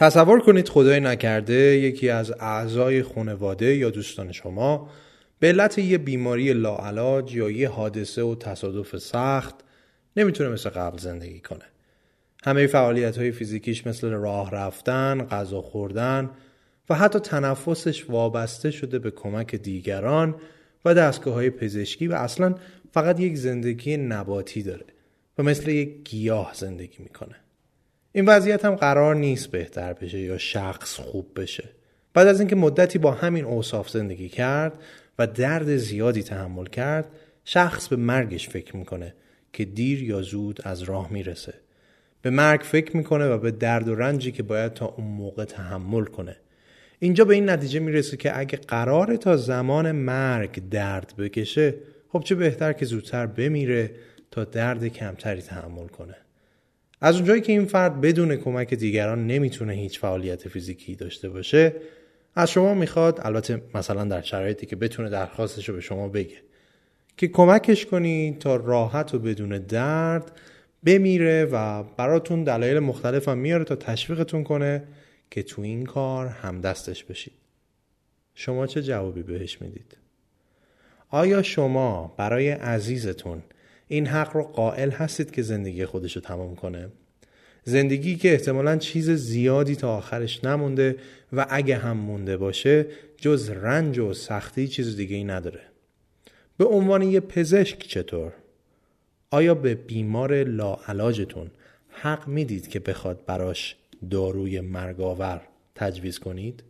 تصور کنید خدای نکرده یکی از اعضای خانواده یا دوستان شما به علت یه بیماری لاعلاج یا یه حادثه و تصادف سخت نمی‌تونه مثل قبل زندگی کنه. همه فعالیت های فیزیکیش مثل راه رفتن، غذا خوردن و حتی تنفسش وابسته شده به کمک دیگران و دستگاه های پزشکی و اصلا فقط یک زندگی نباتی داره و مثل یک گیاه زندگی می‌کنه. این وضعیت هم قرار نیست بهتر بشه یا شخص خوب بشه. بعد از اینکه مدتی با همین اوصاف زندگی کرد و درد زیادی تحمل کرد شخص به مرگش فکر می‌کنه که دیر یا زود از راه می‌رسه. به مرگ فکر می‌کنه و به درد و رنجی که باید تا اون موقع تحمل کنه. اینجا به این نتیجه می‌رسه که اگه قراره تا زمان مرگ درد بکشه خب چه بهتر که زودتر بمیره تا درد کمتری تحمل کنه. از اونجایی که این فرد بدون کمک دیگران نمی‌تونه هیچ فعالیت فیزیکی داشته باشه از شما می‌خواد البته مثلا در شرایطی که بتونه درخواستش رو به شما بگه که کمکش کنی تا راحت و بدون درد بمیره و براتون دلایل مختلف هم میاره تا تشویقتون کنه که تو این کار همدستش بشید شما چه جوابی بهش می‌دید؟ آیا شما برای عزیزتون این حق رو قائل هستید که زندگی خودش رو تمام کنه؟ زندگی که احتمالا چیز زیادی تا آخرش نمونده و اگه هم مونده باشه جز رنج و سختی چیز دیگه ای نداره به عنوان یه پزشک چطور؟ آیا به بیمار لاعلاجتون حق می‌دید که بخواد براش داروی مرگاور تجویز کنید؟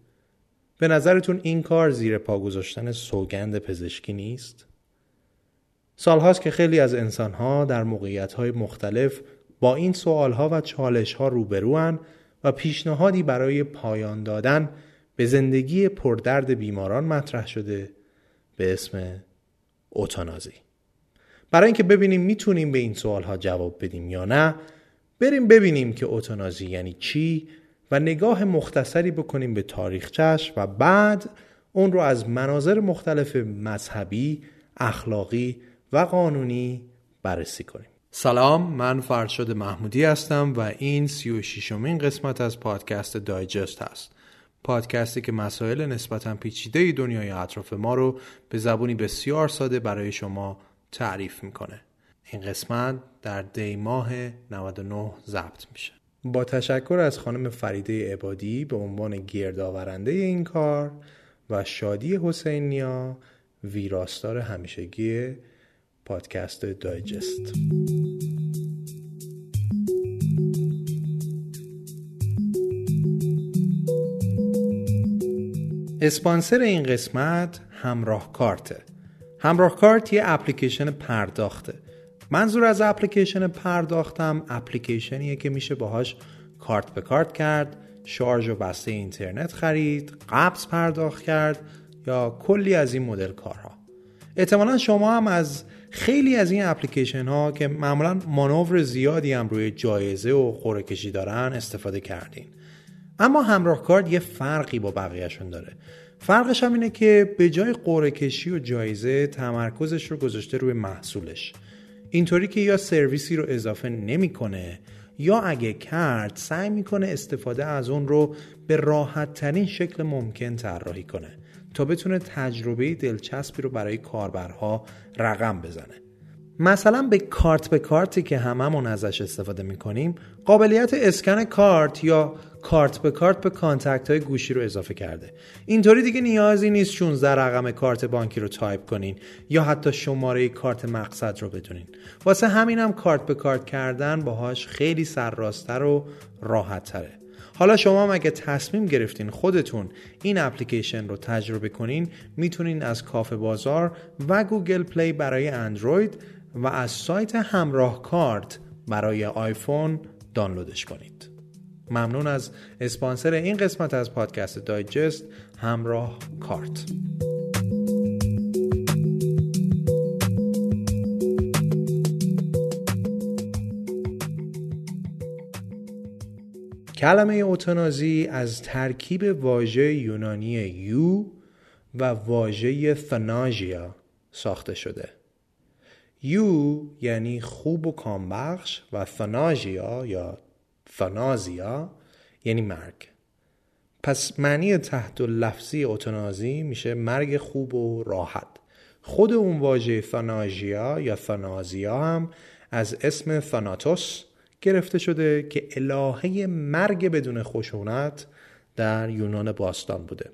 به نظرتون این کار زیر پا گذاشتن سوگند پزشکی نیست؟ سالهاست که خیلی از انسانها در موقعیتهای مختلف با این سوالها و چالشها روبروان و پیشنهادی برای پایان دادن به زندگی پردرد بیماران مطرح شده به اسم اوتانازی. برای اینکه ببینیم می‌تونیم به این سوالها جواب بدیم یا نه بریم ببینیم که اوتانازی یعنی چی و نگاه مختصری بکنیم به تاریخچش و بعد اون رو از مناظر مختلف مذهبی، اخلاقی و قانونی بررسی کنیم. سلام من فرشاد محمودی هستم و این سی و شیشمین قسمت از پادکست دایجست هست. پادکستی که مسائل نسبتا پیچیده دنیای اطراف ما رو به زبونی بسیار ساده برای شما تعریف می‌کنه. این قسمت در دی ماه 99 ضبط میشه. با تشکر از خانم فریده عبادی به عنوان گردآورنده این کار و شادی حسین نیا ویراستار همیشگی پادکست دایجست. اسپانسر این قسمت همراه کارته. همراه کارت یه اپلیکیشن پرداخته. منظور از اپلیکیشن پرداختم اپلیکیشنیه که میشه باهاش کارت به کارت کرد شارژ و بسته اینترنت خرید قبض پرداخت کرد یا کلی از این مدل کارها. احتمالا شما هم از خیلی از این اپلیکیشن ها که معمولا مانور زیادی هم روی جایزه و خوره کشی دارن استفاده کردین. اما همراه کارت یه فرقی با بقیهشون داره. فرقش هم اینه که به جای کشی و جایزه تمرکزش رو گذاشته روی محصولش. اینطوری که یا سرویسی رو اضافه نمی‌کنه یا اگه کرد سعی می‌کنه استفاده از اون رو به راحت ترین شکل ممکن طراحی کنه تا بتونه تجربه دلچسبی رو برای کاربرها رقم بزنه. مثلا به کارت به کارتی که هممون ازش استفاده می‌کنیم قابلیت اسکن کارت یا کارت به کارت به contact های گوشی رو اضافه کرده. اینطوری دیگه نیازی نیست 16 رقم کارت بانکی رو تایپ کنین یا حتی شماره کارت مقصد رو بدونین واسه همینم کارت به کارت کردن باهاش خیلی سرراستتر و راحت تره حالا شما هم اگه تصمیم گرفتین خودتون این اپلیکیشن رو تجربه کنین می‌تونین از کافه بازار و گوگل پلی برای اندروید و از سایت همراه کارت برای آیفون دانلودش کنید. ممنون از اسپانسر این قسمت از پادکست دایجست همراه کارت. کلمه اوتانازی از ترکیب واژه یونانی یو و واژه ثناژیا ساخته شده. یو یعنی خوب و کامبخش و ثناژیا یا ثنازیا یعنی مرگ. پس معنی تحت لفظی اوتانازی میشه مرگ خوب و راحت. خود اون واژه فاناژیا یا فانازیا هم از اسم فاناتوس گرفته شده که الهه مرگ بدون خشونت در یونان باستان بوده.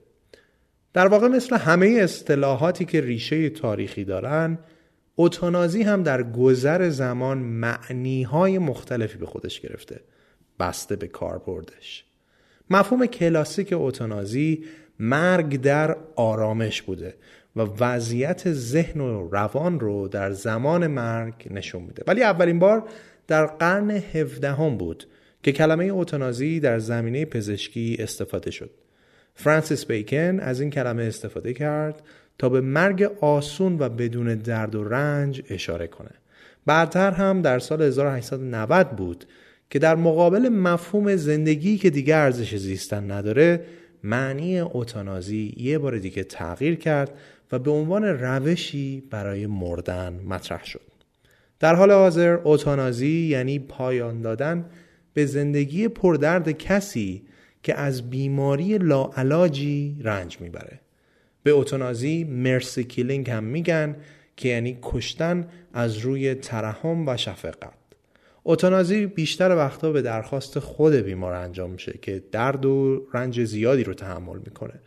در واقع مثل همه اصطلاحاتی که ریشه تاریخی دارن اوتانازی هم در گذر زمان معنیهای مختلفی به خودش گرفته. بسته به کاربردش. مفهوم کلاسیک اوتانازی مرگ در آرامش بوده و وضعیت ذهن و روان رو در زمان مرگ نشون میده. ولی اولین بار در قرن هفدهم بود که کلمه اوتانازی در زمینه پزشکی استفاده شد. فرانسیس بیکن از این کلمه استفاده کرد تا به مرگ آسون و بدون درد و رنج اشاره کنه. بعدتر هم در سال 1890 بود که در مقابل مفهوم زندگی که دیگه ارزش زیستن نداره معنی اوتانازی یه بار دیگه تغییر کرد و به عنوان روشی برای مردن مطرح شد. در حال حاضر اوتانازی یعنی پایان دادن به زندگی پردرد کسی که از بیماری لاعلاجی رنج می‌بره. به اوتانازی مرسی کیلینگ هم میگن که یعنی کشتن از روی ترحم و شفقت. اوتانازی بیشتر وقتا به درخواست خود بیمار انجام میشه که درد و رنج زیادی رو تحمل می‌کنه.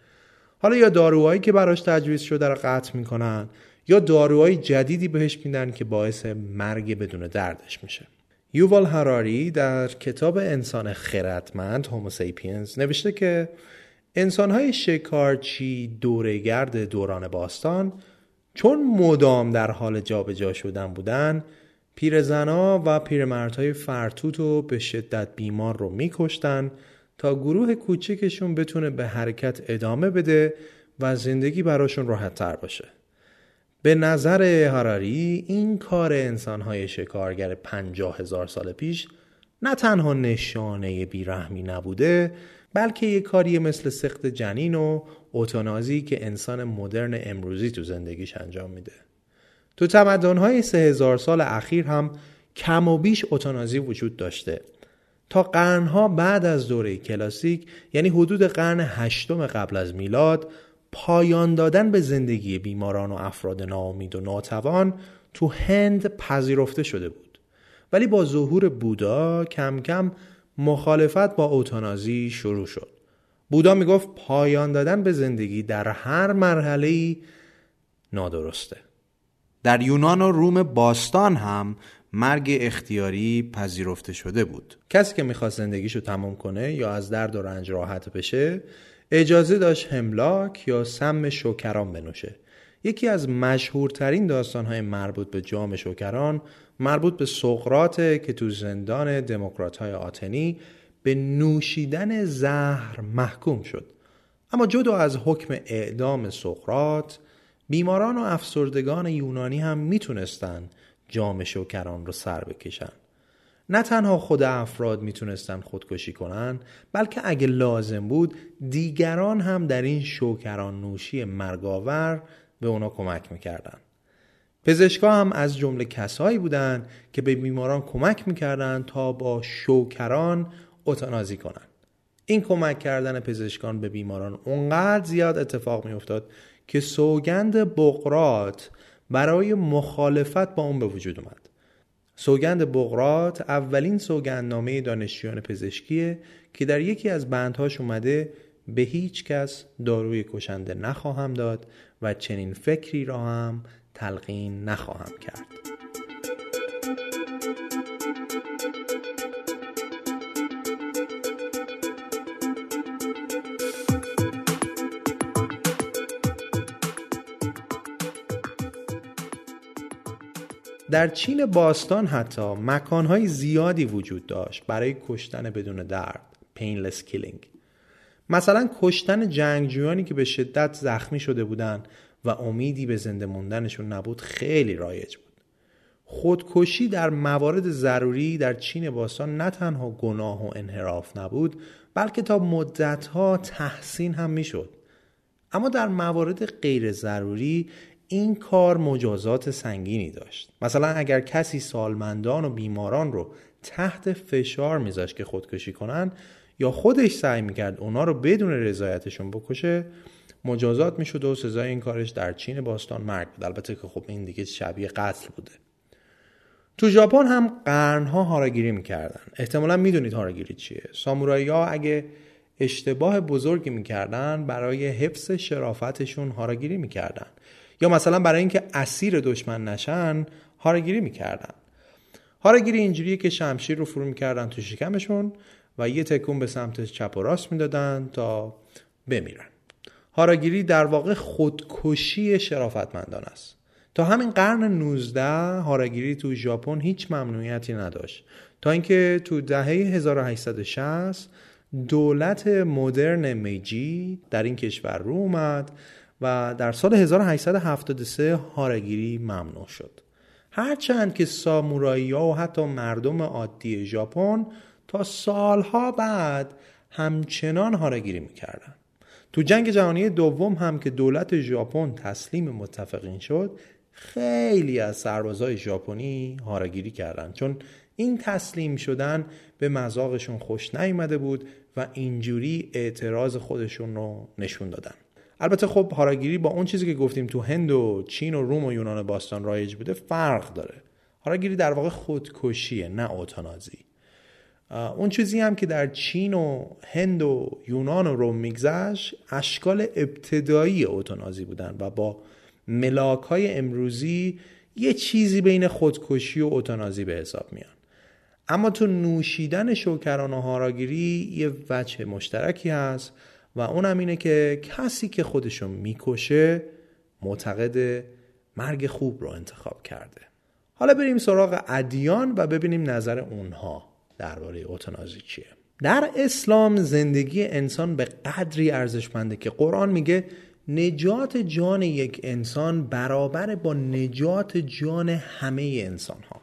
حالا یا داروهایی که براش تجویز شده رو قطع می‌کنن یا داروهای جدیدی بهش میدن که باعث مرگ بدون دردش میشه. یووال هراری در کتاب انسان خردمند هوموسیپینز نوشته که انسانهای شکارچی دورگرد دوران باستان چون مدام در حال جابجا شدن بودن پیرزنا و پیرمردهای فرتوت و به شدت بیمار رو میکشتن تا گروه کوچکشون بتونه به حرکت ادامه بده و زندگی براشون راحت تر باشه. به نظر هراری این کار انسانهای شکارگر پنجاه هزار سال پیش نه تنها نشانه بیرحمی نبوده بلکه یه کاری مثل سخت جنین و اوتانازی که انسان مدرن امروزی تو زندگیش انجام میده. تو تمدنهای سه هزار سال اخیر هم کم و بیش اوتانازی وجود داشته. تا قرنها بعد از دوره کلاسیک یعنی حدود قرن هشتم قبل از میلاد پایان دادن به زندگی بیماران و افراد ناامید و ناتوان تو هند پذیرفته شده بود. ولی با ظهور بودا کم کم مخالفت با اوتانازی شروع شد. بودا می‌گفت پایان دادن به زندگی در هر مرحله نادرسته. در یونان و روم باستان هم مرگ اختیاری پذیرفته شده بود. کسی که می‌خواست زندگیشو تمام کنه یا از درد و رنج راحت بشه اجازه داشت هملاک یا سم شوکران بنوشه. یکی از مشهورترین داستانهای مربوط به جام شوکران مربوط به سقرات که تو زندان دموکرات های آتنی به نوشیدن زهر محکوم شد. اما جدا از حکم اعدام سقرات بیماران و افسردگان یونانی هم می‌تونستن جام شوکران رو سر بکشن. نه تنها خود افراد می‌تونستن خودکشی کنن بلکه اگه لازم بود دیگران هم در این شوکران نوشی مرگاور به اونا کمک می‌کردن پزشکا هم از جمله کسایی بودند که به بیماران کمک می‌کردند تا با شوکران اتانازی کنند. این کمک کردن پزشکان به بیماران اونقدر زیاد اتفاق میافتاد که سوگند بقرات برای مخالفت با اون به وجود اومد سوگند بقرات اولین سوگندنامه دانشجویان پزشکیه که در یکی از بندهاش اومده به هیچ کس داروی کشنده نخواهم داد و چنین فکری را هم تلقین نخواهم کرد. در چین باستان حتی مکانهای زیادی وجود داشت برای کشتن بدون درد. Painless killing. مثلا کشتن جنگجویانی که به شدت زخمی شده بودند و امیدی به زنده موندنشون نبود خیلی رایج بود. خودکشی در موارد ضروری در چین باستان نه تنها گناه و انحراف نبود بلکه تا مدتها تحسین هم می‌شد. اما در موارد غیر ضروری این کار مجازات سنگینی داشت. مثلا اگر کسی سالمندان و بیماران رو تحت فشار میذاشت که خودکشی کنن یا خودش سعی می‌کرد اونا رو بدون رضایتشون بکشه مجازات می‌شد و سزای این کارش در چین باستان مرگ بود. البته که خب این دیگه شبیه قتل بوده. تو ژاپن هم قرنها هاراگیری می‌کردن. احتمالا می‌دونید هاراگیری چیه. سامورایی ها اگه اشتباه بزرگی می‌کردن برای حفظ شرافتشون هاراگیری می‌کردن. یا مثلا برای اینکه اسیر دشمن نشن هاراگیری می‌کردن. هاراگیری اینجوریه که شمشیر رو فرو می‌کردن تو شکمشون و یه تکون به سمت چپ و راست می‌دادن تا بمیرن. هاراگیری در واقع خودکشی شرافتمندان است. تا همین قرن 19 هاراگیری تو ژاپن هیچ ممنوعیتی نداشت. تا اینکه تو دهه 1860 دولت مدرن میجی در این کشور رو اومد و در سال 1873 هاراگیری ممنوع شد. هرچند که سامورایی ها و حتی مردم عادی ژاپن تا سالها بعد همچنان هاراگیری می‌کردن تو جنگ جهانی دوم هم که دولت ژاپن تسلیم متفقین شد خیلی از سربازای ژاپنی هاراگیری کردند. چون این تسلیم شدن به مذاقشون خوش نیامده بود و اینجوری اعتراض خودشون رو نشون دادن. البته خب هاراگیری با اون چیزی که گفتیم تو هند و چین و روم و یونان باستان رایج بوده فرق داره. هاراگیری در واقع خودکشیه نه اوتانازی. اون چیزی هم که در چین و هند و یونان و روم میگذشت اشکال ابتدایی اوتانازی بودن و با ملاک های امروزی یه چیزی بین خودکشی و اوتانازی به حساب میان. اما تو نوشیدن شوکران و هاراگیری یه وجه مشترکی هست. و اونم اینه که کسی که خودشو می‌کشه معتقد مرگ خوب رو انتخاب کرده. حالا بریم سراغ ادیان و ببینیم نظر اونها درباره اوتانازی چیه. در اسلام زندگی انسان به قدری ارزشمنده که قرآن میگه نجات جان یک انسان برابر با نجات جان همه انسان ها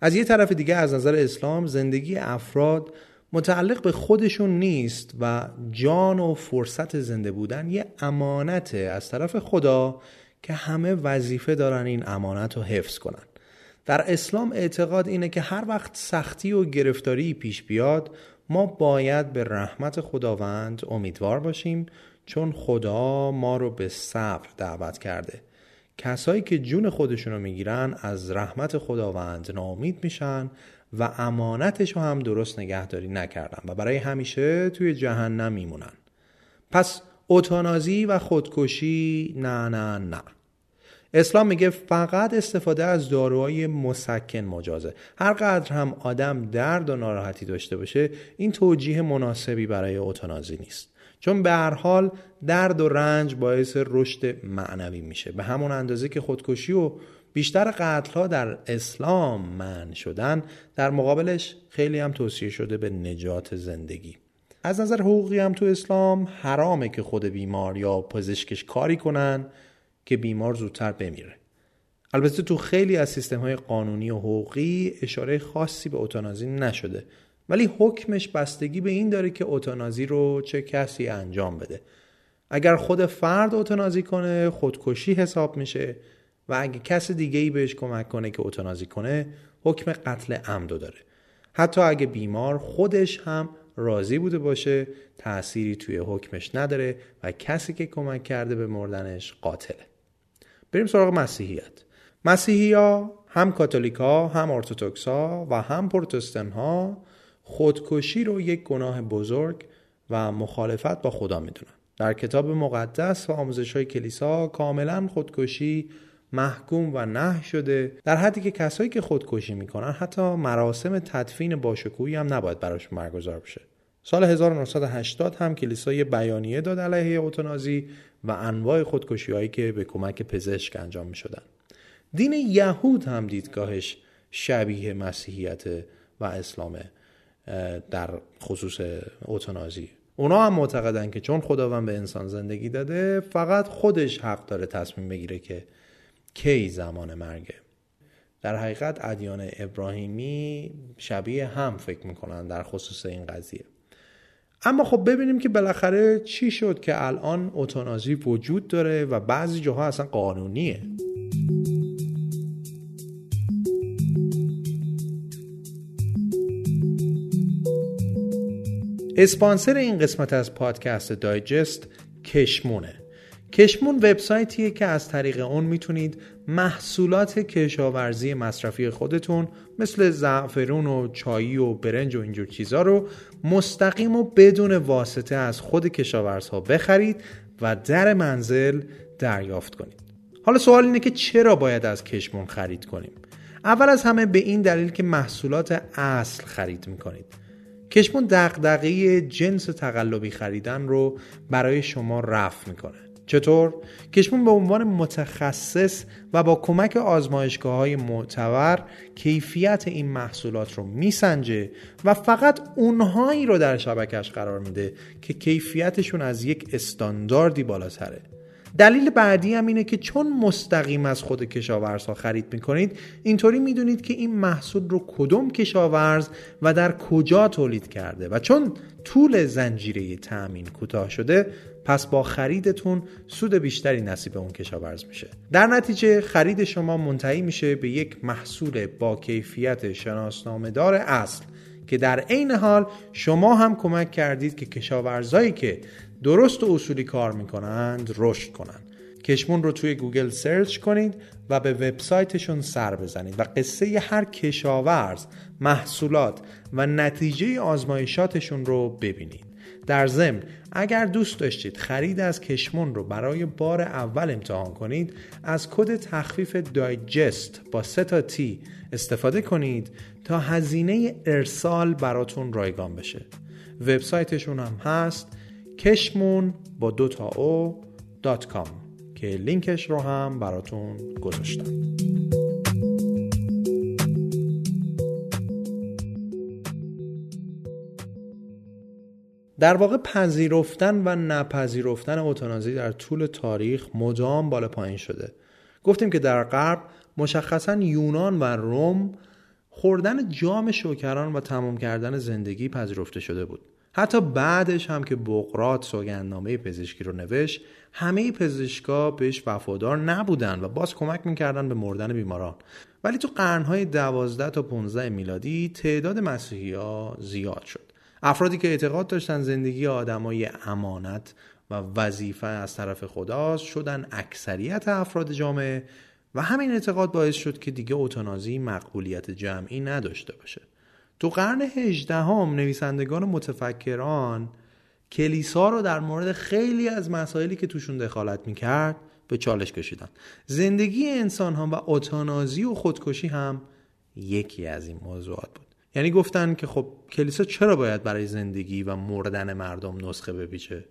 از یه طرف دیگه از نظر اسلام زندگی افراد متعلق به خودشون نیست و جان و فرصت زنده بودن یه امانته از طرف خدا که همه وظیفه دارن این امانت رو حفظ کنن. در اسلام اعتقاد اینه که هر وقت سختی و گرفتاری پیش بیاد ما باید به رحمت خداوند امیدوار باشیم چون خدا ما رو به صبر دعوت کرده. کسایی که جون خودشون رو می‌گیرن از رحمت خداوند ناامید میشن و امانتش رو هم درست نگهداری نکردن و برای همیشه توی جهنم میمونن. پس اوتانازی و خودکشی نه نه نه. اسلام میگه فقط استفاده از داروهای مسکن مجازه. هر قدر هم آدم درد و ناراحتی داشته باشه این توجیه مناسبی برای اوتانازی نیست. چون به هر حال درد و رنج باعث رشد معنوی میشه. به همون اندازه که خودکشی و بیشتر قتل ها در اسلام من شدن در مقابلش خیلی هم توصیه شده به نجات زندگی. از نظر حقوقی هم تو اسلام حرامه که خود بیمار یا پزشکش کاری کنن که بیمار زودتر بمیره. البته تو خیلی از سیستم های قانونی و حقوقی اشاره خاصی به اوتانازی نشده. ولی حکمش بستگی به این داره که اوتانازی رو چه کسی انجام بده. اگر خود فرد اوتانازی کنه خودکشی حساب میشه. و اگه کس دیگه ای بهش کمک کنه که اوتانازی کنه حکم قتل عمدو داره. حتی اگه بیمار خودش هم راضی بوده باشه تأثیری توی حکمش نداره و کسی که کمک کرده به مردنش قاتله. بریم سراغ مسیحیت. مسیحی ها هم کاتولیکا هم ارتوتوکسا و هم پروتستان ها خودکشی رو یک گناه بزرگ و مخالفت با خدا می‌دونن. در کتاب مقدس و آموزش های کلیسا کاملا خودکشی محکوم و نه شده در حدی که کسایی که خودکشی می‌کنن حتی مراسم تدفین باشکوهی هم نباید براش برگزار بشه سال 1980 هم کلیسا یه بیانیه داد علیه اوتونازی و انواع خودکشی هایی که به کمک پزشک انجام می شدن. دین یهود هم دیدگاهش شبیه مسیحیت و اسلامه در خصوص اوتونازی اونا هم معتقدن که چون خداوند به انسان زندگی داده فقط خودش حق داره تصمیم بگیره که کی زمان مرگه در حقیقت ادیان ابراهیمی شبیه هم فکر می‌کنن در خصوص این قضیه. اما خب ببینیم که بالاخره چی شد که الان اوتانازی وجود داره و بعضی جاها اصلا قانونیه. اسپانسر این قسمت از پادکست دایجست کشمونه. کشمون وبسایتیه که از طریق اون می‌تونید محصولات کشاورزی مصرفی خودتون مثل زعفرون و چایی و برنج و اینجور چیزا رو مستقیم و بدون واسطه از خود کشاورزها بخرید و در منزل دریافت کنید. حالا سوال اینه که چرا باید از کشمون خرید کنیم؟ اول از همه به این دلیل که محصولات اصل خرید می‌کنید. کشمون دقدقه جنس تقلبی خریدن رو برای شما رفع می‌کنه. چطور؟ کشمون به عنوان متخصص و با کمک آزمایشگاه های معتبر کیفیت این محصولات رو میسنجه و فقط اونهایی رو در شبکش قرار میده که کیفیتشون از یک استانداردی بالاتره دلیل بعدی هم اینه که چون مستقیم از خود کشاورزها خرید می‌کنید اینطوری می‌دونید که این محصول رو کدوم کشاورز و در کجا تولید کرده و چون طول زنجیره تأمین کوتاه شده پس با خریدتون سود بیشتری نصیب اون کشاورز میشه. در نتیجه خرید شما منتهی میشه به یک محصول با کیفیت شناسنامهدار اصل که در عین حال شما هم کمک کردید که کشاورزایی که درست و اصولی کار می‌کنند رشد کنند. کشمون رو توی گوگل search کنید و به وبسایتشون سر بزنید و قصه هر کشاورز محصولات و نتیجه آزمایشاتشون رو ببینید. در ضمن اگر دوست داشتید خرید از کشمون رو برای بار اول امتحان کنید از کد تخفیف دایجست با سه تا T استفاده کنید تا هزینه ارسال براتون رایگان بشه. وبسایتشون هم هست کشمون با دو تا O dot com که لینکش رو هم براتون گذاشتم. در واقع پذیرفتن و نپذیرفتن اوتانازی در طول تاریخ مدام بالا پایین شده. گفتیم که در غرب مشخصا یونان و روم خوردن جام شوکران و تمام کردن زندگی پذیرفته شده بود. حتی بعدش هم که بقرات سوگندنامه پزشکی رو نوشت همه پزشکا بهش وفادار نبودن و باز کمک می‌کردن به مردن بیماران. ولی تو قرنهای دوازده تا 15 میلادی تعداد مسیحی ها زیاد شد. افرادی که اعتقاد داشتن زندگی آدمای امانت و وظیفه از طرف خداست شدن اکثریت افراد جامعه و همین اعتقاد باعث شد که دیگه اوتانازی مقبولیت جمعی نداشته باشه. تو قرن هجدهم نویسندگان متفکران کلیسا رو در مورد خیلی از مسائلی که توشون دخالت می‌کرد به چالش کشیدن. زندگی انسان ها و اتانازی و خودکشی هم یکی از این موضوعات بود. یعنی گفتن که خب کلیسا چرا باید برای زندگی و مردن مردم نسخه بپیچه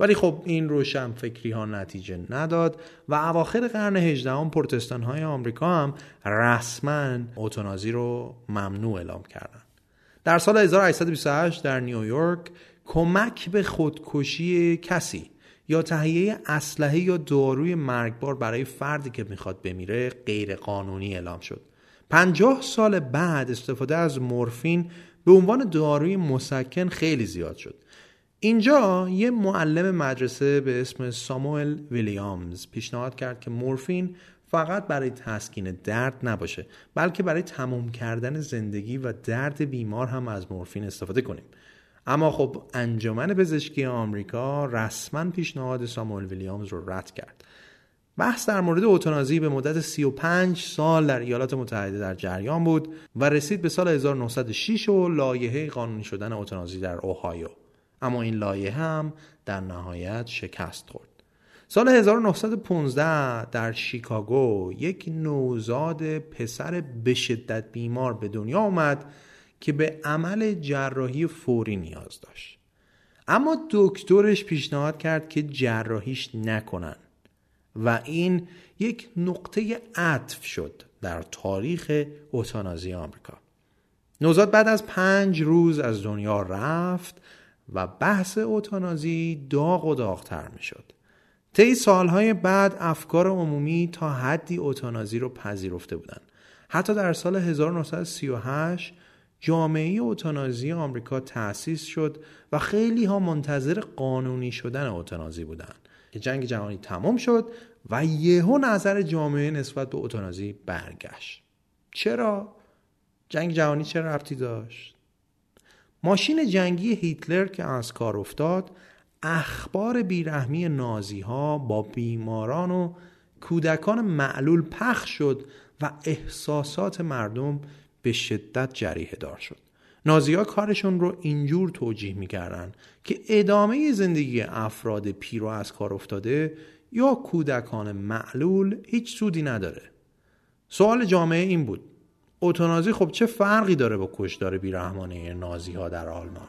ولی خب این روشن فکری ها نتیجه نداد و اواخر قرن 18 پرتستان های آمریکا هم رسما اوتونازی رو ممنوع اعلام کردن در سال 1828 در نیویورک کمک به خودکشی کسی یا تهیه اسلحه یا داروی مرگبار برای فردی که می‌خواد بمیره غیر قانونی اعلام شد. پنجاه سال بعد استفاده از مورفین به عنوان داروی مسکن خیلی زیاد شد. اینجا یه معلم مدرسه به اسم ساموئل ویلیامز پیشنهاد کرد که مورفین فقط برای تسکین درد نباشه بلکه برای تموم کردن زندگی و درد بیمار هم از مورفین استفاده کنیم اما خب انجمن پزشکی آمریکا رسما پیشنهاد ساموئل ویلیامز رو رد کرد بحث در مورد اوتانازی به مدت 35 سال در ایالات متحده در جریان بود و رسید به سال 1906 و لایحه قانونی شدن اوتانازی در اوهایو. اما این لایحه هم در نهایت شکست خورد. سال 1915 در شیکاگو یک نوزاد پسر به شدت بیمار به دنیا آمد که به عمل جراحی فوری نیاز داشت. اما دکترش پیشنهاد کرد که جراحیش نکنن. و این یک نقطه عطف شد در تاریخ اوتانازی آمریکا. نوزاد بعد از پنج روز از دنیا رفت و بحث اوتانازی داغ و داغتر می شد طی سالهای بعد افکار عمومی تا حدی اوتانازی رو پذیرفته بودند حتی در سال 1938 جامعه اوتانازی آمریکا تأسیس شد و خیلی ها منتظر قانونی شدن اوتانازی بودند که جنگ جهانی تمام شد و یهو نظر جامعه نسبت به اوتانازی برگشت. چرا؟ جنگ جهانی چه ربطی داشت؟ ماشین جنگی هیتلر که از کار افتاد اخبار بیرحمی نازی ها با بیماران و کودکان معلول پخش شد و احساسات مردم به شدت جریه دار شد. نازی ها کارشون رو اینجور توجیه می‌کردن که ادامه زندگی افراد پیر و از کار افتاده یا کودکان معلول هیچ سودی نداره. سوال جامعه این بود. اوتونازی خب چه فرقی داره با کشدار بیرحمانه نازی ها در آلمان؟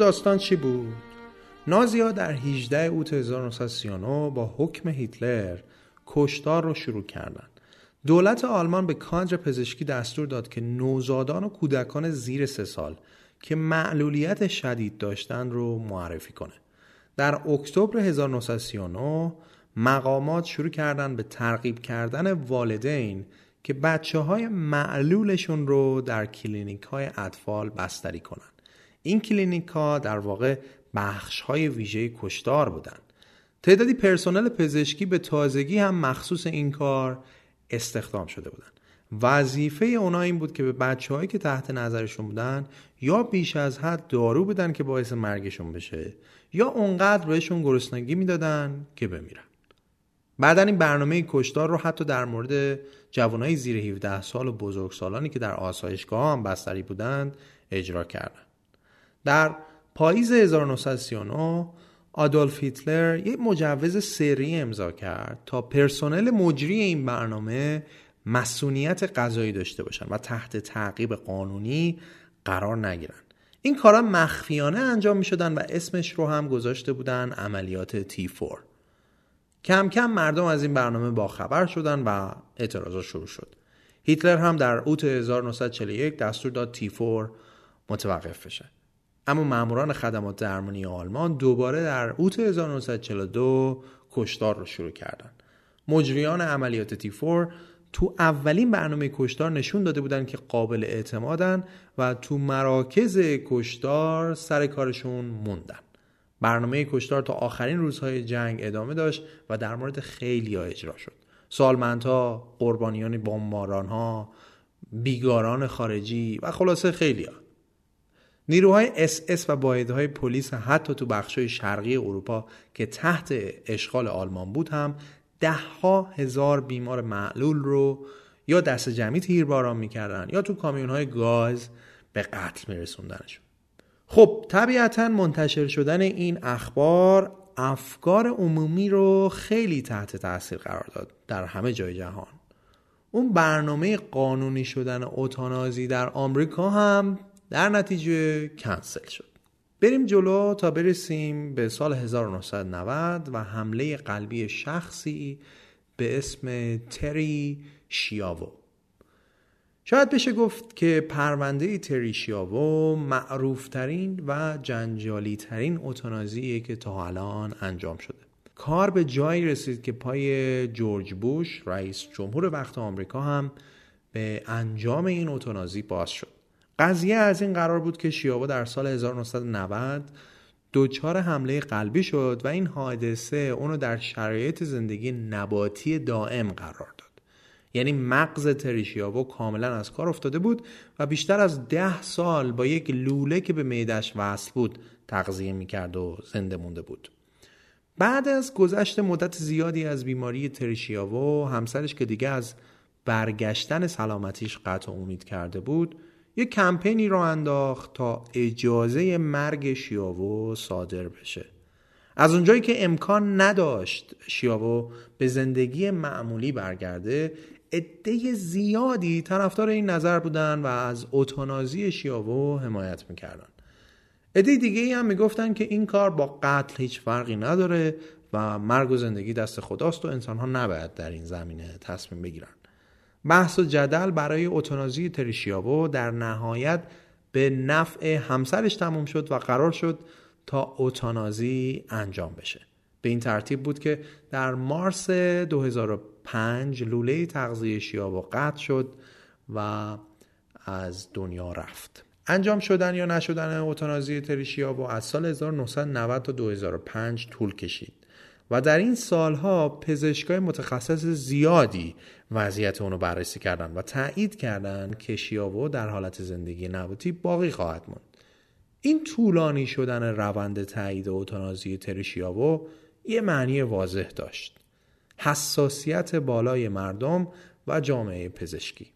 داستان چی بود؟ نازیا در 18 اوت 1939 با حکم هیتلر کشتار رو شروع کردند. دولت آلمان به کادر پزشکی دستور داد که نوزادان و کودکان زیر سه سال که معلولیت شدید داشتن رو معرفی کنه. در اکتبر 1939 مقامات شروع کردن به ترغیب کردن والدین که بچه های معلولشون رو در کلینیک های اطفال بستری کنن. این کلینیک ها در واقع بخش های ویژه کشتار بودند. تعدادی پرسنل پزشکی به تازگی هم مخصوص این کار استخدام شده بودند. وظیفه اونا این بود که به بچه هایی که تحت نظرشون بودن یا بیش از حد دارو بدن که باعث مرگشون بشه یا اونقدر بهشون گرسنگی می‌دادن که بمیرن بعدا این برنامه کشتار رو حتی در مورد جوانای زیر 17 سال و بزرگسالانی که در آسایشگاه هم بستری بودند اجرا کردن در پاییز 1939 آدولف هیتلر یک مجوز سری امضا کرد تا پرسنل مجری این برنامه مسئولیت قضایی داشته باشن و تحت تعقیب قانونی قرار نگیرن. این کارا مخفیانه انجام می شدن و اسمش رو هم گذاشته بودن عملیات تی فور. کم کم مردم از این برنامه باخبر شدن و اعتراضات شروع شد. هیتلر هم در اوت 1941 دستور داد تی فور متوقف بشه. اما ماموران خدمات درمانی آلمان دوباره در اوت 1942 کشتار رو شروع کردند. مجریان عملیات تیفور تو اولین برنامه کشتار نشون داده بودن که قابل اعتمادن و تو مراکز کشتار سر کارشون موندن. برنامه کشتار تا آخرین روزهای جنگ ادامه داشت و در مورد خیلی ها اجرا شد. سالمندها، قربانیان بمباران بیگاران خارجی و خلاصه خیلی ها. نیروهای اس اس و های پلیس حتی تو بخشای شرقی اروپا که تحت اشغال آلمان بود هم ده ها هزار بیمار معلول رو یا دست جمعی تیرباران می‌کردن یا تو کامیون های گاز به قتل میرسوندنشون خب طبیعتا منتشر شدن این اخبار افکار عمومی رو خیلی تحت تاثیر قرار داد در همه جای جهان. اون برنامه قانونی شدن اوتانازی در آمریکا هم در نتیجه کنسل شد. بریم جلو تا برسیم به سال 1990 و حمله قلبی شخصی به اسم تری شیاوو. شاید بشه گفت که پرونده تری شیاوو معروفترین و جنجالی ترین اوتانازیه که تا الان انجام شده. کار به جایی رسید که پای جورج بوش رئیس جمهور وقت آمریکا هم به انجام این اوتانازی باز شد. قضیه از این قرار بود که شیابا در سال 1990 دچار حمله قلبی شد و این حادثه اونو در شرایط زندگی نباتی دائم قرار داد. یعنی مغز تریشیاوو کاملا از کار افتاده بود و بیشتر از ده سال با یک لوله که به میدش وصل بود تغذیه می‌کرد و زنده مونده بود. بعد از گذشت مدت زیادی از بیماری تریشیاوو همسرش که دیگه از برگشتن سلامتیش قطع امید کرده بود یک کمپینی رو انداخت تا اجازه مرگ شیاوو صادر بشه. از اونجایی که امکان نداشت شیاوو به زندگی معمولی برگرده عده زیادی طرفدار این نظر بودن و از اوتانازی شیاوو حمایت می‌کردن. عده دیگه هم می‌گفتن که این کار با قتل هیچ فرقی نداره و مرگ و زندگی دست خداست و انسان ها نباید در این زمینه تصمیم بگیرن. بحث و جدل برای اوتونازی تریشیابو در نهایت به نفع همسرش تموم شد و قرار شد تا اوتانازی انجام بشه. به این ترتیب بود که در مارس 2005 لوله تغذیه شیابو قطع شد و از دنیا رفت. انجام شدن یا نشدن اوتانازی تریشیابو از سال 1990 تا 2005 طول کشید. و در این سالها پزشکای متخصص زیادی وضعیت اونو بررسی کردن و تایید کردند که شیابو در حالت زندگی نباتی باقی خواهد ماند این طولانی شدن روند تایید اوتانازی تریشیابو یه معنی واضح داشت. حساسیت بالای مردم و جامعه پزشکی.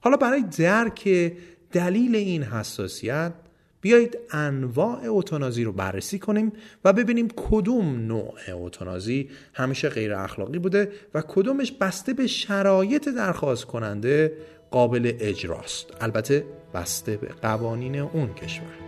حالا برای درک دلیل این حساسیت بیایید انواع اوتانازی رو بررسی کنیم و ببینیم کدوم نوع اوتانازی همیشه غیر اخلاقی بوده و کدومش بسته به شرایط درخواست کننده قابل اجراست. البته بسته به قوانین اون کشور.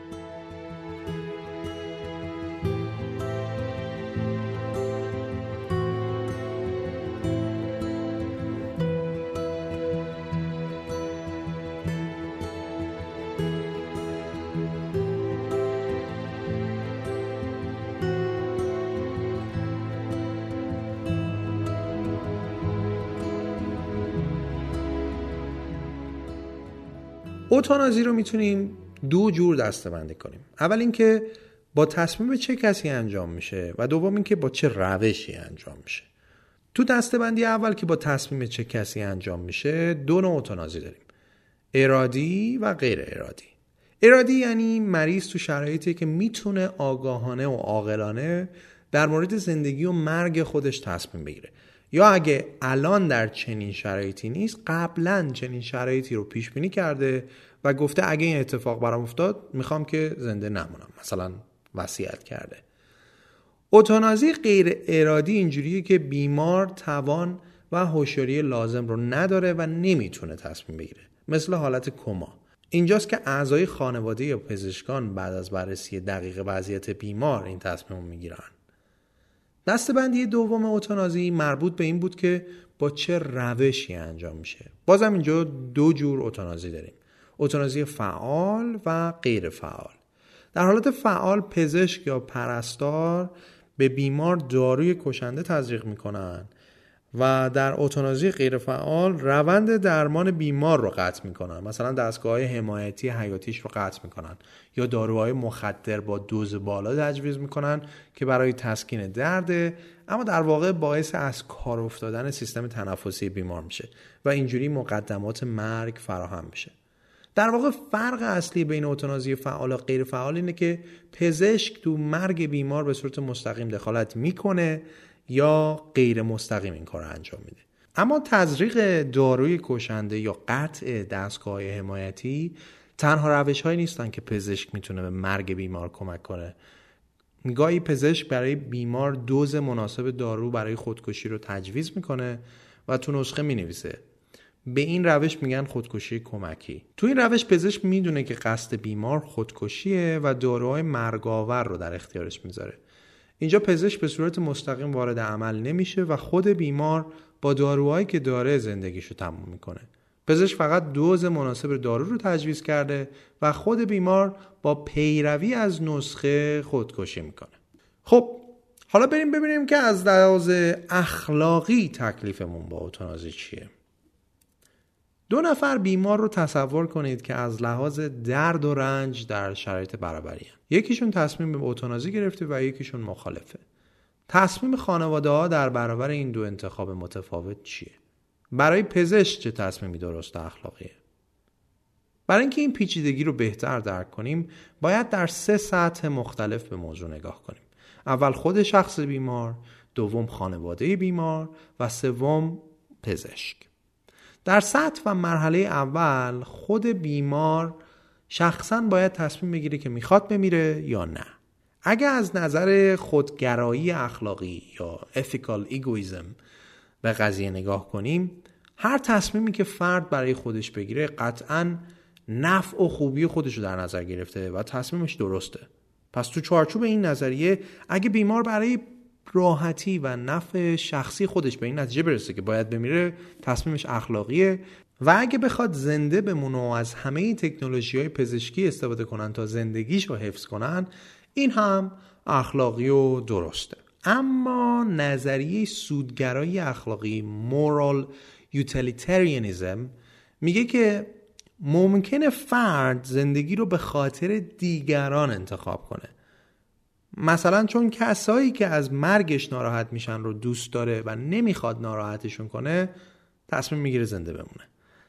اوتانازی رو می‌تونیم دو جور دسته کنیم. اول اینکه با تصمیم چه کسی انجام میشه و دوم اینکه با چه روشی انجام میشه. تو دسته بندی اول که با تصمیم چه کسی انجام میشه دو نوع اوتانازی داریم. ارادی و غیر ارادی. ارادی یعنی مریض تو شرایطی که می‌تونه آگاهانه و عاقلانه در مورد زندگی و مرگ خودش تصمیم بگیره. یا اگه الان در چنین شرایطی نیست قبلا چنین شرایطی رو پیش بینی کرده و گفته اگه این اتفاق برام افتاد می‌خوام که زنده نمونم. مثلا وصیت کرده. اوتانازی غیر ارادی اینجوریه که بیمار توان و هوشیاری لازم رو نداره و نمی‌تونه تصمیم بگیره. مثل حالت کما. اینجاست که اعضای خانواده یا پزشکان بعد از بررسی دقیق وضعیت بیمار این تصمیم می‌گیرن. بندی دوم اوتانازی مربوط به این بود که با چه روشی انجام میشه. بازم اینجا دو جور اوتانازی داریم. اوتانازی فعال و غیر فعال. در حالت فعال پزشک یا پرستار به بیمار داروی کشنده تزریق می‌کنن و در اوتانازی غیرفعال روند درمان بیمار رو قطع می‌کنن. مثلا دستگاه حمایتی حیاتیش رو قطع می‌کنن یا داروهای مخدر با دوز بالا تجویز می‌کنن که برای تسکین درده اما در واقع باعث از کار افتادن سیستم تنفسی بیمار میشه و اینجوری مقدمات مرگ فراهم میشه. در واقع فرق اصلی بین اوتانازی فعال و غیر فعال اینه که پزشک تو مرگ بیمار به صورت مستقیم دخالت می‌کنه یا غیر مستقیم این کار رو انجام میده. اما تزریق داروی کشنده یا قطع دستگاه حمایتی تنها روش هایی نیستن که پزشک می‌تونه به مرگ بیمار کمک کنه. گاهی پزشک برای بیمار دوز مناسب دارو برای خودکشی رو تجویز می‌کنه و تو نسخه می‌نویسه. به این روش میگن خودکشی کمکی. تو این روش پزشک می‌دونه که قصد بیمار خودکشیه و داروهای مرگاور رو در اختیارش می‌ذاره. اینجا پزشک به صورت مستقیم وارد عمل نمیشه و خود بیمار با داروهایی که داره زندگیشو تموم می‌کنه. پزشک فقط دوز مناسب دارو رو تجویز کرده و خود بیمار با پیروی از نسخه خودکشی می‌کنه. خب حالا بریم ببینیم که از لحاظ اخلاقی تکلیفمون با اوتانازی چیه. دو نفر بیمار رو تصور کنید که از لحاظ درد و رنج در شرایط برابری هم. یکیشون تصمیم به اوتانازی گرفته و یکیشون مخالفه. تصمیم خانواده ها در برابر این دو انتخاب متفاوت چیه؟ برای پزشک چه تصمیمی درست اخلاقیه؟ برای اینکه این پیچیدگی رو بهتر درک کنیم باید در سه سطح مختلف به موضوع نگاه کنیم. اول خود شخص بیمار دوم خانواده بیمار و سوم پزشک. در سطح و مرحله اول خود بیمار شخصا باید تصمیم بگیره که می‌خواد بمیره یا نه. اگر از نظر خودگرایی اخلاقی یا ethical egoism به قضیه نگاه کنیم هر تصمیمی که فرد برای خودش بگیره قطعا نفع و خوبی خودش رو در نظر گرفته و تصمیمش درسته. پس تو چارچوب این نظریه اگه بیمار برای راحتی و نفع شخصی خودش به این نتیجه برسه که باید بمیره تصمیمش اخلاقیه. و اگه بخواد زنده بمونه و از همه تکنولوژی های پزشکی استفاده کنن تا زندگیش رو حفظ کنن این هم اخلاقی و درسته. اما نظریه سودگرایی اخلاقی مورال یوتیلیتریانیزم میگه که ممکنه فرد زندگی رو به خاطر دیگران انتخاب کنه. مثلا چون کسایی که از مرگش ناراحت میشن رو دوست داره و نمی‌خواد ناراحتشون کنه تصمیم می‌گیره زنده بمونه.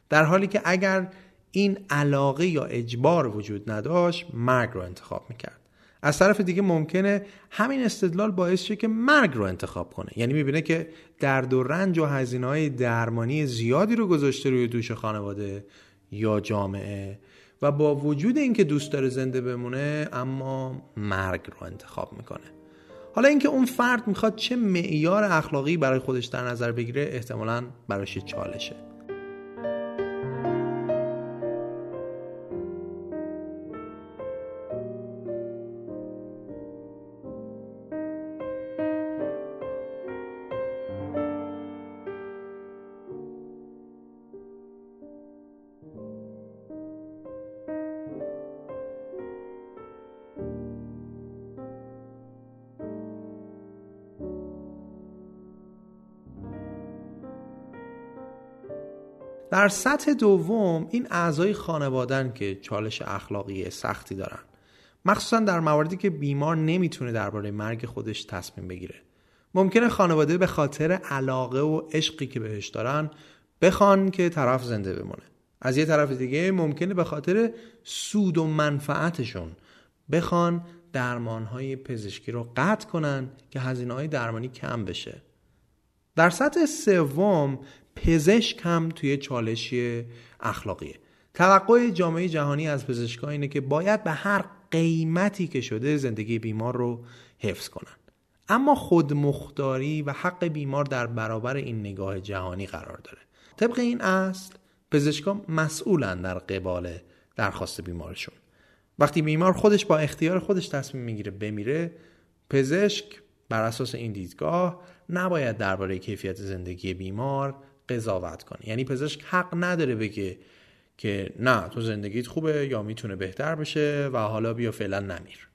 در حالی که اگر این علاقه یا اجبار وجود نداشت مرگ رو انتخاب می‌کرد. از طرف دیگه ممکنه همین استدلال باعث شه که مرگ رو انتخاب کنه. یعنی می‌بینه که درد و رنج و هزینه های درمانی زیادی رو گذاشته روی دوش خانواده یا جامعه و با وجود اینکه دوست داره زنده بمونه اما مرگ رو انتخاب می‌کنه. حالا اینکه اون فرد می‌خواد چه معیار اخلاقی برای خودش در نظر بگیره احتمالا براش چالشه. در سطح دوم این اعضای خانوادن که چالش اخلاقی سختی دارن. مخصوصا در مواردی که بیمار نمی‌تونه درباره مرگ خودش تصمیم بگیره. ممکنه خانواده به خاطر علاقه و عشقی که بهش دارن بخوان که طرف زنده بمونه. از یه طرف دیگه ممکنه به خاطر سود و منفعتشون بخوان درمانهای پزشکی رو قطع کنن که هزینه های درمانی کم بشه. در سطح سوم پزشک هم توی چالشی اخلاقیه. توقع جامعه جهانی از پزشکان اینه که باید به هر قیمتی که شده زندگی بیمار رو حفظ کنن. اما خودمختاری و حق بیمار در برابر این نگاه جهانی قرار داره. طبق این اصل پزشکان مسئولن در قبال درخواست بیمارشون. وقتی بیمار خودش با اختیار خودش تصمیم می‌گیره بمیره پزشک بر اساس این دیدگاه نباید درباره کیفیت زندگی بیمار قضاوت کنه یعنی پزشک حق نداره بگه که نه تو زندگیت خوبه یا می‌تونه بهتر بشه و حالا بیا فعلا نمیر.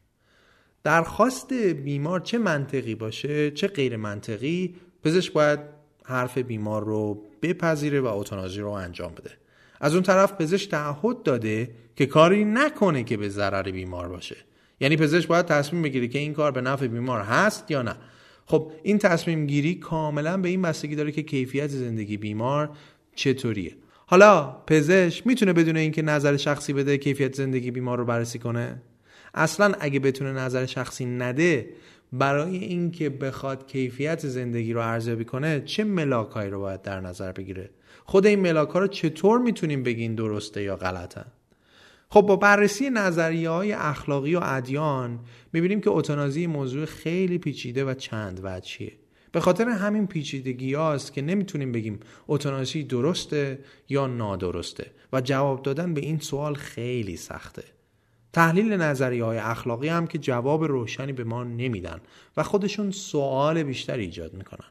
درخواست بیمار چه منطقی باشه چه غیر منطقی پزشک باید حرف بیمار رو بپذیره و اتنازی رو انجام بده. از اون طرف پزشک تعهد داده که کاری نکنه که به ضرر بیمار باشه. یعنی پزشک باید تصمیم بگیره که این کار به نفع بیمار هست یا نه. خب این تصمیم گیری کاملا به این بستگی داره که کیفیت زندگی بیمار چطوریه. حالا پزشک می‌تونه بدون اینکه نظر شخصی بده کیفیت زندگی بیمار رو بررسی کنه؟ اصلا اگه بتونه نظر شخصی نده برای اینکه بخواد کیفیت زندگی رو ارزیابی کنه چه ملاکایی رو باید در نظر بگیره؟ خود این ملاک ها رو چطور می‌تونیم بگین درسته یا غلطه؟ خب با بررسی نظریه های اخلاقی و ادیان می‌بینیم که اتنازی موضوع خیلی پیچیده و چند وجهیه به خاطر همین پیچیدگی هاست که نمی‌تونیم بگیم اتنازی درسته یا نادرسته و جواب دادن به این سوال خیلی سخته. تحلیل نظریه های اخلاقی هم که جواب روشنی به ما نمیدن و خودشون سوال بیشتری ایجاد می‌کنن.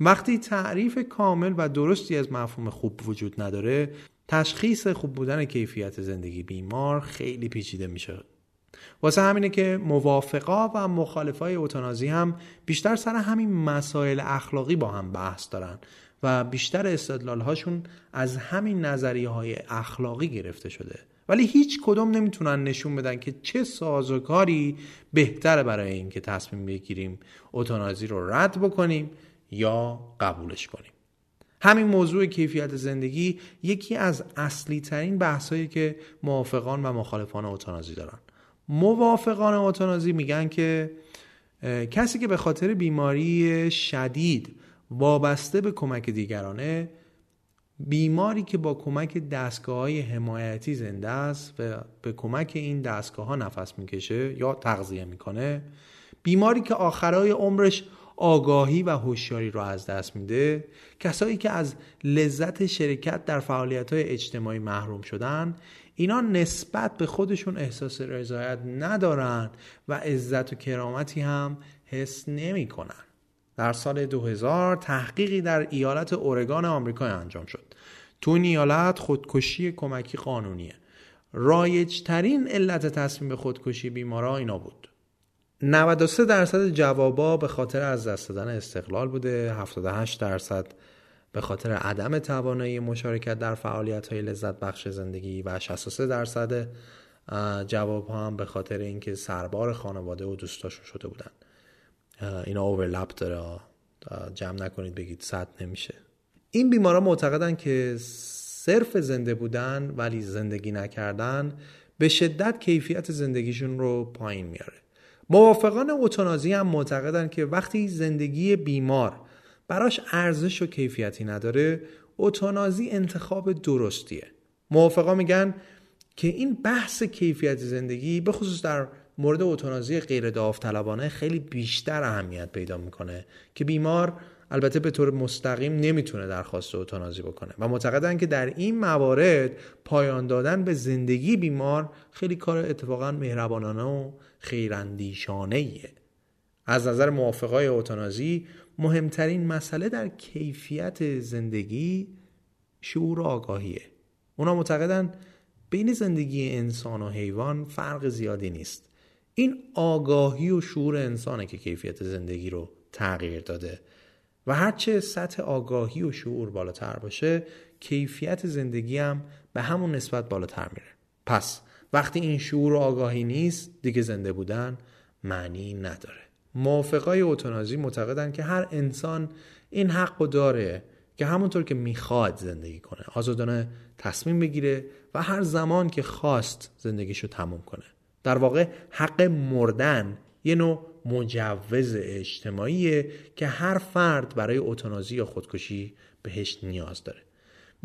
وقتی تعریف کامل و درستی از مفهوم خوب وجود نداره تشخیص خوب بودن کیفیت زندگی بیمار خیلی پیچیده میشه. واسه همینه که موافقا و مخالفای اوتانازی هم بیشتر سر همین مسائل اخلاقی با هم بحث دارن و بیشتر استدلال هاشون از همین نظریه های اخلاقی گرفته شده. ولی هیچ کدوم نمی‌تونن نشون بدن که چه سازوکاری بهتره برای اینکه تصمیم بگیریم اوتانازی رو رد بکنیم یا قبولش کنیم. همین موضوع کیفیت زندگی یکی از اصلی ترین بحثایی که موافقان و مخالفان اوتانازی دارن. موافقان اوتانازی میگن که کسی که به خاطر بیماری شدید وابسته به کمک دیگرانه بیماری که با کمک دستگاه های حمایتی زنده است و به کمک این دستگاه ها نفس می‌کشه یا تغذیه می‌کنه بیماری که آخرای عمرش آگاهی و هوشیاری رو از دست میده. کسایی که از لذت شرکت در فعالیت های اجتماعی محروم شدن اینا نسبت به خودشون احساس رضایت ندارن و عزت و کرامتی هم حس نمی‌کنن. در سال 2000 تحقیقی در ایالت اورگان آمریکا انجام شد. تو این ایالت خودکشی کمکی قانونیه. رایجترین علت تصمیم به خودکشی بیمارا اینا بود. 93 درصد جوابا به خاطر از دست دادن استقلال بوده 78 درصد به خاطر عدم توانایی مشارکت در فعالیت های لذت بخش زندگی و 63 درصد جواب ها هم به خاطر اینکه سربار خانواده و دوستاشون شده بودن. اینا اوورلپ داره جمع نکنید بگید صد نمیشه. این بیمارا معتقدن که صرف زنده بودن ولی زندگی نکردن به شدت کیفیت زندگیشون رو پایین میاره. موافقان اوتانازی هم معتقدن که وقتی زندگی بیمار براش ارزش و کیفیتی نداره اوتانازی انتخاب درستیه. موافقا میگن که این بحث کیفیت زندگی به خصوص در مورد اوتانازی غیر داوطلبانه خیلی بیشتر اهمیت پیدا می‌کنه که بیمار البته به طور مستقیم نمی‌تونه درخواست اوتانازی بکنه و معتقدن که در این موارد پایان دادن به زندگی بیمار خیلی کار اتفاقا مهربانانه و خیراندیشانه ایه. از نظر موافقای اوتانازی مهمترین مسئله در کیفیت زندگی شعور آگاهیه. اونا معتقدن بین زندگی انسان و حیوان فرق زیادی نیست. این آگاهی و شعور انسانه که کیفیت زندگی رو تغییر داده. و هرچه سطح آگاهی و شعور بالاتر باشه کیفیت زندگی هم به همون نسبت بالاتر میره. پس وقتی این شعور و آگاهی نیست دیگه زنده بودن معنی نداره. موافقای اوتونازی معتقدن که هر انسان این حق رو داره که همونطور که می‌خواد زندگی کنه آزادانه تصمیم بگیره و هر زمان که خواست زندگیشو تموم کنه. در واقع حق مردن یه نوع مجوز اجتماعیه که هر فرد برای اوتانازی یا خودکشی بهش نیاز داره.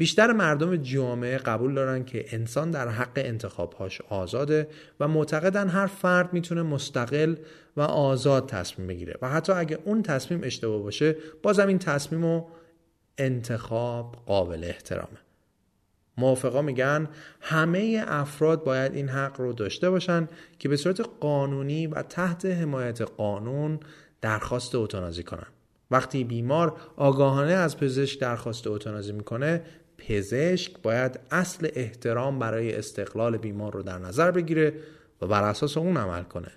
بیشتر مردم جامعه قبول دارن که انسان در حق انتخابهاش آزاده و معتقدن هر فرد می‌تونه مستقل و آزاد تصمیم بگیره و حتی اگه اون تصمیم اشتباه باشه بازم این تصمیم و انتخاب قابل احترامه. موافقا میگن همه افراد باید این حق رو داشته باشن که به صورت قانونی و تحت حمایت قانون درخواست اوتانازی کنن. وقتی بیمار آگاهانه از پزشک درخواست اوتانازی می‌کنه پزشک باید اصل احترام برای استقلال بیمار رو در نظر بگیره و بر اساس اون عمل کنه.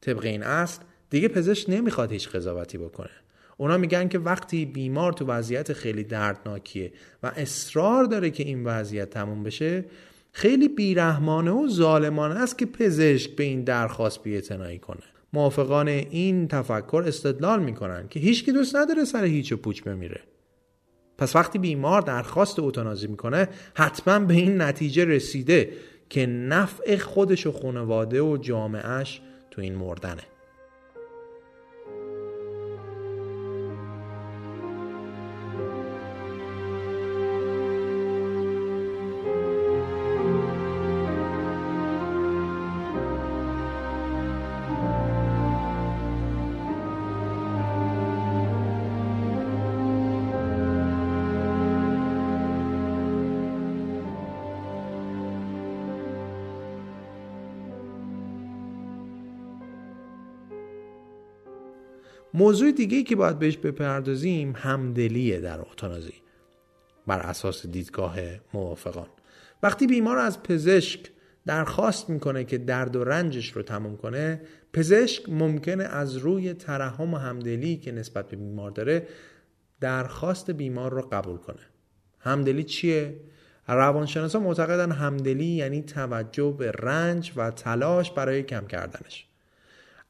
طبق این اصل دیگه پزشک نمی‌خواد هیچ قضاوتی بکنه. اونا میگن که وقتی بیمار تو وضعیت خیلی دردناکیه و اصرار داره که این وضعیت تموم بشه خیلی بیرحمانه و ظالمانه است که پزشک به این درخواست بیاعتنایی کنه. موافقان این تفکر استدلال می‌کنن که هیچکی دوست نداره سر هیچ پوچ بمیره. پس وقتی بیمار درخواست اوتانازی می‌کنه حتما به این نتیجه رسیده که نفع خودش و خانواده و جامعهش تو این مردنه. موضوع دیگه که باید بهش بپردازیم همدلیه در اوتانازی. بر اساس دیدگاه موافقان. وقتی بیمار از پزشک درخواست می‌کنه که درد و رنجش رو تموم کنه پزشک ممکنه از روی ترحم و همدلی که نسبت به بیمار داره درخواست بیمار رو قبول کنه. همدلی چیه؟ روانشناسا معتقدن همدلی یعنی توجه به رنج و تلاش برای کم کردنش.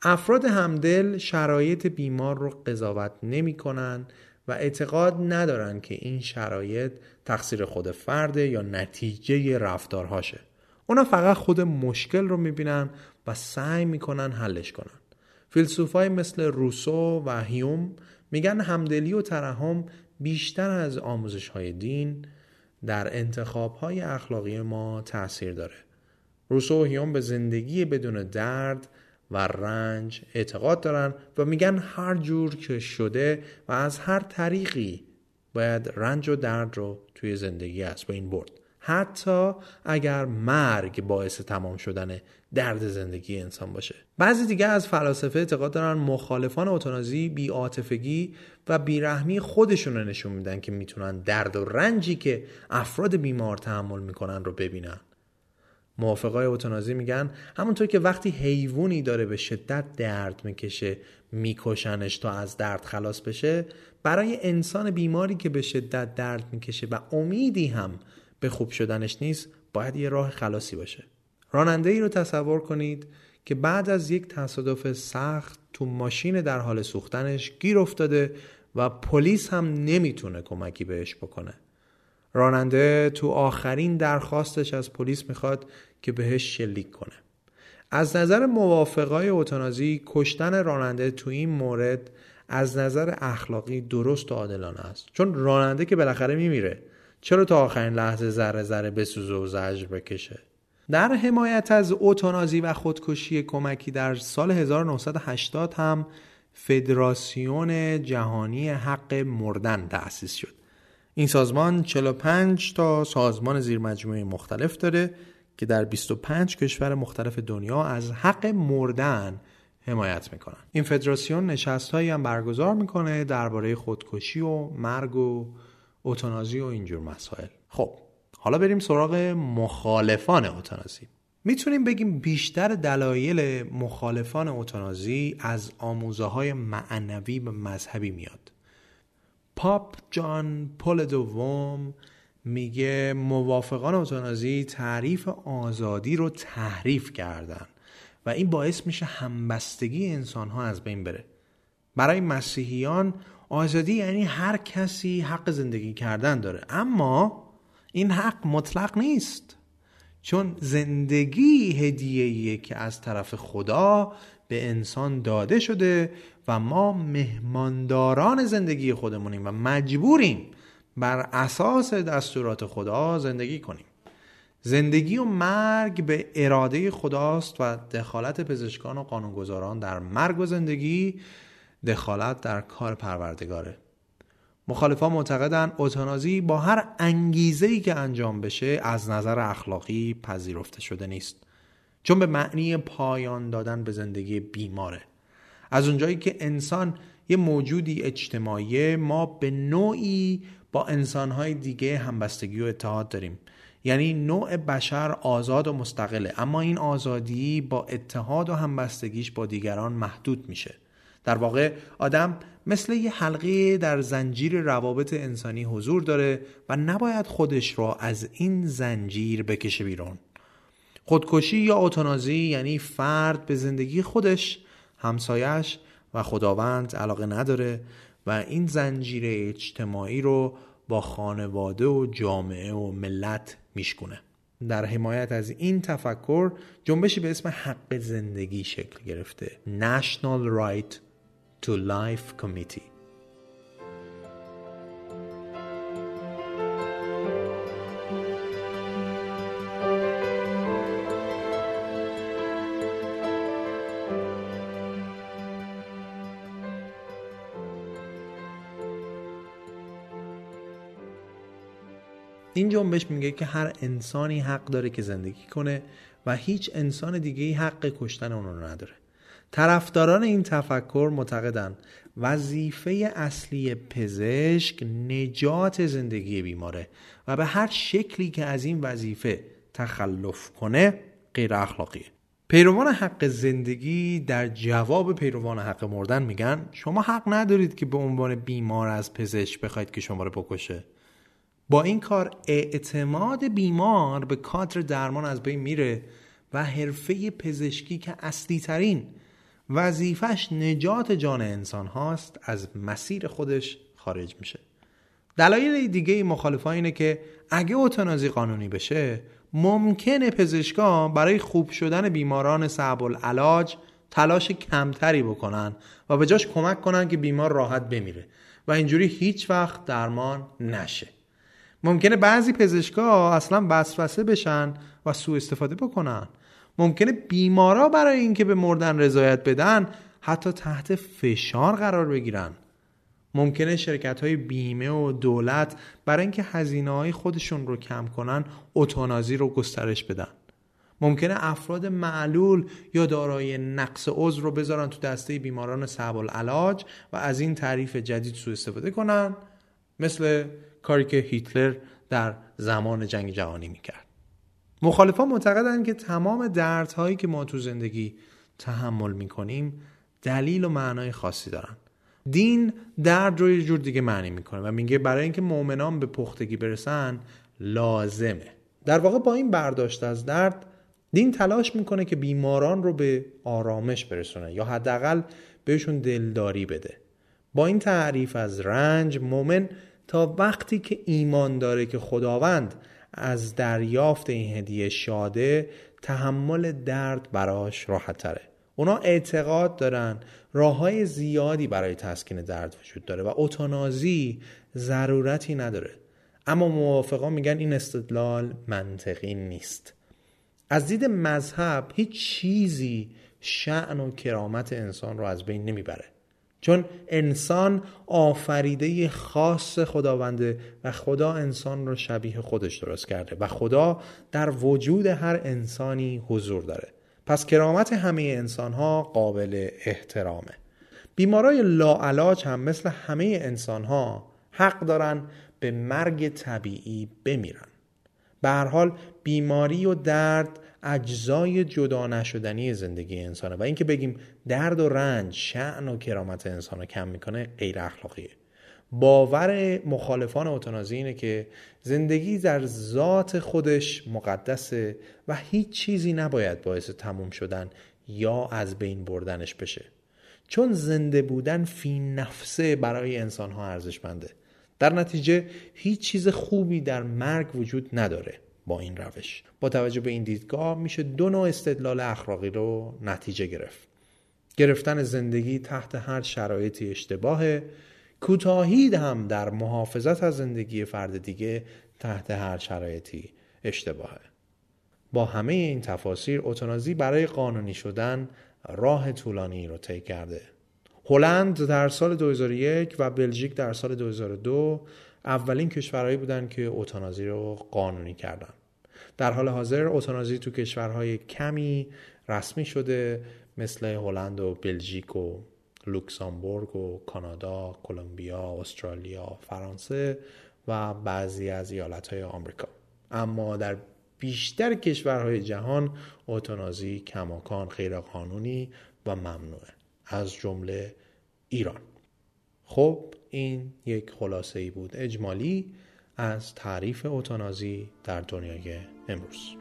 افراد همدل شرایط بیمار رو قضاوت نمی کنن و اعتقاد ندارن که این شرایط تقصیر خود فرده یا نتیجه رفتارهاشه. اونا فقط خود مشکل رو می‌بینن و سعی می‌کنن حلش کنن. فیلسوفای مثل روسو و هیوم میگن همدلی و ترحم بیشتر از آموزش های دین در انتخاب های اخلاقی ما تاثیر داره. روسو و هیوم به زندگی بدون درد و رنج اعتقاد دارن و میگن هر جور که شده و از هر طریقی باید رنج و درد رو توی زندگی از این برد. حتی اگر مرگ باعث تمام شدن درد زندگی انسان باشه. بعضی دیگه از فلاسفه اعتقاد دارن مخالفان اتونازی بیاتفگی و بیرحمی خودشون رو نشون میدن که می‌تونن درد و رنجی که افراد بیمار تحمل می‌کنن رو ببینن. موافقای اوتانازی میگن. همونطور که وقتی حیوانی داره به شدت درد می‌کشه میکشنش تا از درد خلاص بشه برای انسان بیماری که به شدت درد می‌کشه و امیدی هم به خوب شدنش نیست باید یه راه خلاصی باشه. راننده ای رو تصور کنید که بعد از یک تصادف سخت تو ماشین در حال سوختنش گیر افتاده و پلیس هم نمی‌تونه کمکی بهش بکنه. راننده تو آخرین درخواستش از پلیس می‌خواد که بهش شلیک کنه. از نظر موافقای اوتانازی کشتن راننده تو این مورد از نظر اخلاقی درست و عادلانه است. چون راننده که بالاخره میمیره. چرا تا آخرین لحظه ذره ذره بسوزه و زجر بکشه؟ در حمایت از اوتانازی و خودکشی کمکی در سال 1980 هم فدراسیون جهانی حق مردن تأسیس شد. این سازمان 45 تا سازمان زیرمجموعه مختلف داره که در 25 کشور مختلف دنیا از حق مردن حمایت می‌کنن. این فدراسیون نشست هایی هم برگزار می‌کنه درباره خودکشی و مرگ و اوتانازی و اینجور مسائل. خب حالا بریم سراغ مخالفان اوتانازی. می‌تونیم بگیم بیشتر دلایل مخالفان اوتانازی از آموزه های معنوی و مذهبی میاد. پاپ جان پل دوم میگه موافقان اوتانازی تعریف آزادی رو تحریف کردن و این باعث میشه همبستگی انسان ها از بین بره. برای مسیحیان آزادی یعنی هر کسی حق زندگی کردن داره. اما این حق مطلق نیست. چون زندگی هدیه‌ایه که از طرف خدا به انسان داده شده و ما مهمانداران زندگی خودمونیم و مجبوریم بر اساس دستورات خدا زندگی کنیم. زندگی و مرگ به اراده خداست و دخالت پزشکان و قانونگذاران در مرگ و زندگی دخالت در کار پروردگاره. مخالفان معتقدن اوتانازی با هر انگیزه که انجام بشه از نظر اخلاقی پذیرفته شده نیست. چون به معنی پایان دادن به زندگی بیماره. از اونجایی که انسان یه موجودی اجتماعی ما به نوعی با انسانهای دیگه همبستگی و اتحاد داریم. یعنی نوع بشر آزاد و مستقله اما این آزادی با اتحاد و همبستگیش با دیگران محدود میشه. در واقع آدم مثل یه حلقه در زنجیر روابط انسانی حضور داره و نباید خودش را از این زنجیر بکشه بیرون. خودکشی یا اوتانازی یعنی فرد به زندگی خودش همسایش و خداوند علاقه نداره و این زنجیر اجتماعی رو با خانواده و جامعه و ملت میشکونه. در حمایت از این تفکر جنبشی به اسم حق زندگی شکل گرفته. National Right to Life Committee. این جنبش میگه که هر انسانی حق داره که زندگی کنه و هیچ انسان دیگه حق کشتن اون رو نداره. طرفداران این تفکر معتقدن وظیفه اصلی پزشک نجات زندگی بیماره و به هر شکلی که از این وظیفه تخلف کنه غیر اخلاقیه. پیروان حق زندگی در جواب پیروان حق مردن میگن شما حق ندارید که به عنوان بیمار از پزشک بخواید که شما رو بکشه. با این کار اعتماد بیمار به کادر درمان از بین میره و حرفه پزشکی که اصلی ترین وظیفش نجات جان انسان هاست از مسیر خودش خارج میشه. دلایل دیگه مخالفا اینه که اگه اوتانازی قانونی بشه ممکنه پزشکان برای خوب شدن بیماران صعب العلاج تلاش کمتری بکنن و به جاش کمک کنن که بیمار راحت بمیره و اینجوری هیچ وقت درمان نشه. ممکنه بعضی پزشکا اصلا وسوسه بشن و سوء استفاده بکنن. ممکنه بیمارا برای اینکه به مردن رضایت بدن حتی تحت فشار قرار بگیرن. ممکنه شرکت های بیمه و دولت برای اینکه هزینه های خودشون رو کم کنن اتونازی رو گسترش بدن. ممکنه افراد معلول یا دارای نقص عضو رو بذارن تو دسته بیماران صعب العلاج و از این تعریف جدید سوء استفاده کنن. مثل کاری که هیتلر در زمان جنگ جهانی می‌کرد. مخالفان معتقدند که تمام دردهایی که ما تو زندگی تحمل می‌کنیم دلیل و معنای خاصی دارن. دین درد رو یه جور دیگه معنی می‌کنه و میگه برای اینکه مؤمنان به پختگی برسن لازمه. در واقع با این برداشت از درد دین تلاش می‌کنه که بیماران رو به آرامش برسونه یا حداقل بهشون دلداری بده. با این تعریف از رنج مؤمن تا وقتی که ایمان داره که خداوند از دریافت این هدیه شاده تحمل درد براش راحت تره اونا اعتقاد دارن راه های زیادی برای تسکین درد وجود داره و اتانازی ضرورتی نداره. اما موافقان میگن این استدلال منطقی نیست. از دید مذهب هیچ چیزی شعن و کرامت انسان رو از بین نمی‌بره. چون انسان آفریده خاص خداونده و خدا انسان رو شبیه خودش درست کرده و خدا در وجود هر انسانی حضور داره. پس کرامت همه انسان ها قابل احترامه. بیمارای لاعلاج هم مثل همه انسان ها حق دارن به مرگ طبیعی بمیرن. به هر حال بیماری و درد اجزای جدا نشدنی زندگی انسانه. و اینکه بگیم درد و رنج شعن و کرامت انسان رو کم می‌کنه غیر اخلاقیه. باور مخالفان اوتانازی اینه که زندگی در ذات خودش مقدسه و هیچ چیزی نباید باعث تموم شدن یا از بین بردنش بشه. چون زنده بودن فی نفسه برای انسان ها ارزشمنده. در نتیجه هیچ چیز خوبی در مرگ وجود نداره. با این روش. با توجه به این دیدگاه میشه دو نوع استدلال اخلاقی رو نتیجه گرفت. گرفتن زندگی تحت هر شرایطی اشتباهه. کوتاهی هم در محافظت از زندگی فرد دیگه تحت هر شرایطی اشتباهه. با همه این تفاسیر اتنازی برای قانونی شدن راه طولانی رو طی کرده. هلند در سال 2001 و بلژیک در سال 2002 اولین کشورهایی بودند که اوتانازی رو قانونی کردن. در حال حاضر اوتانازی تو کشورهای کمی رسمی شده مثل هلند و بلژیک و لوکسامبورگ و کانادا، کلمبیا، استرالیا، فرانسه و بعضی از ایالتهای آمریکا. اما در بیشتر کشورهای جهان اوتانازی کماکان غیرقانونی و ممنوعه از جمله ایران. خب این یک خلاصه ای بود. اجمالی از تعریف اوتانازی در دنیای امروز.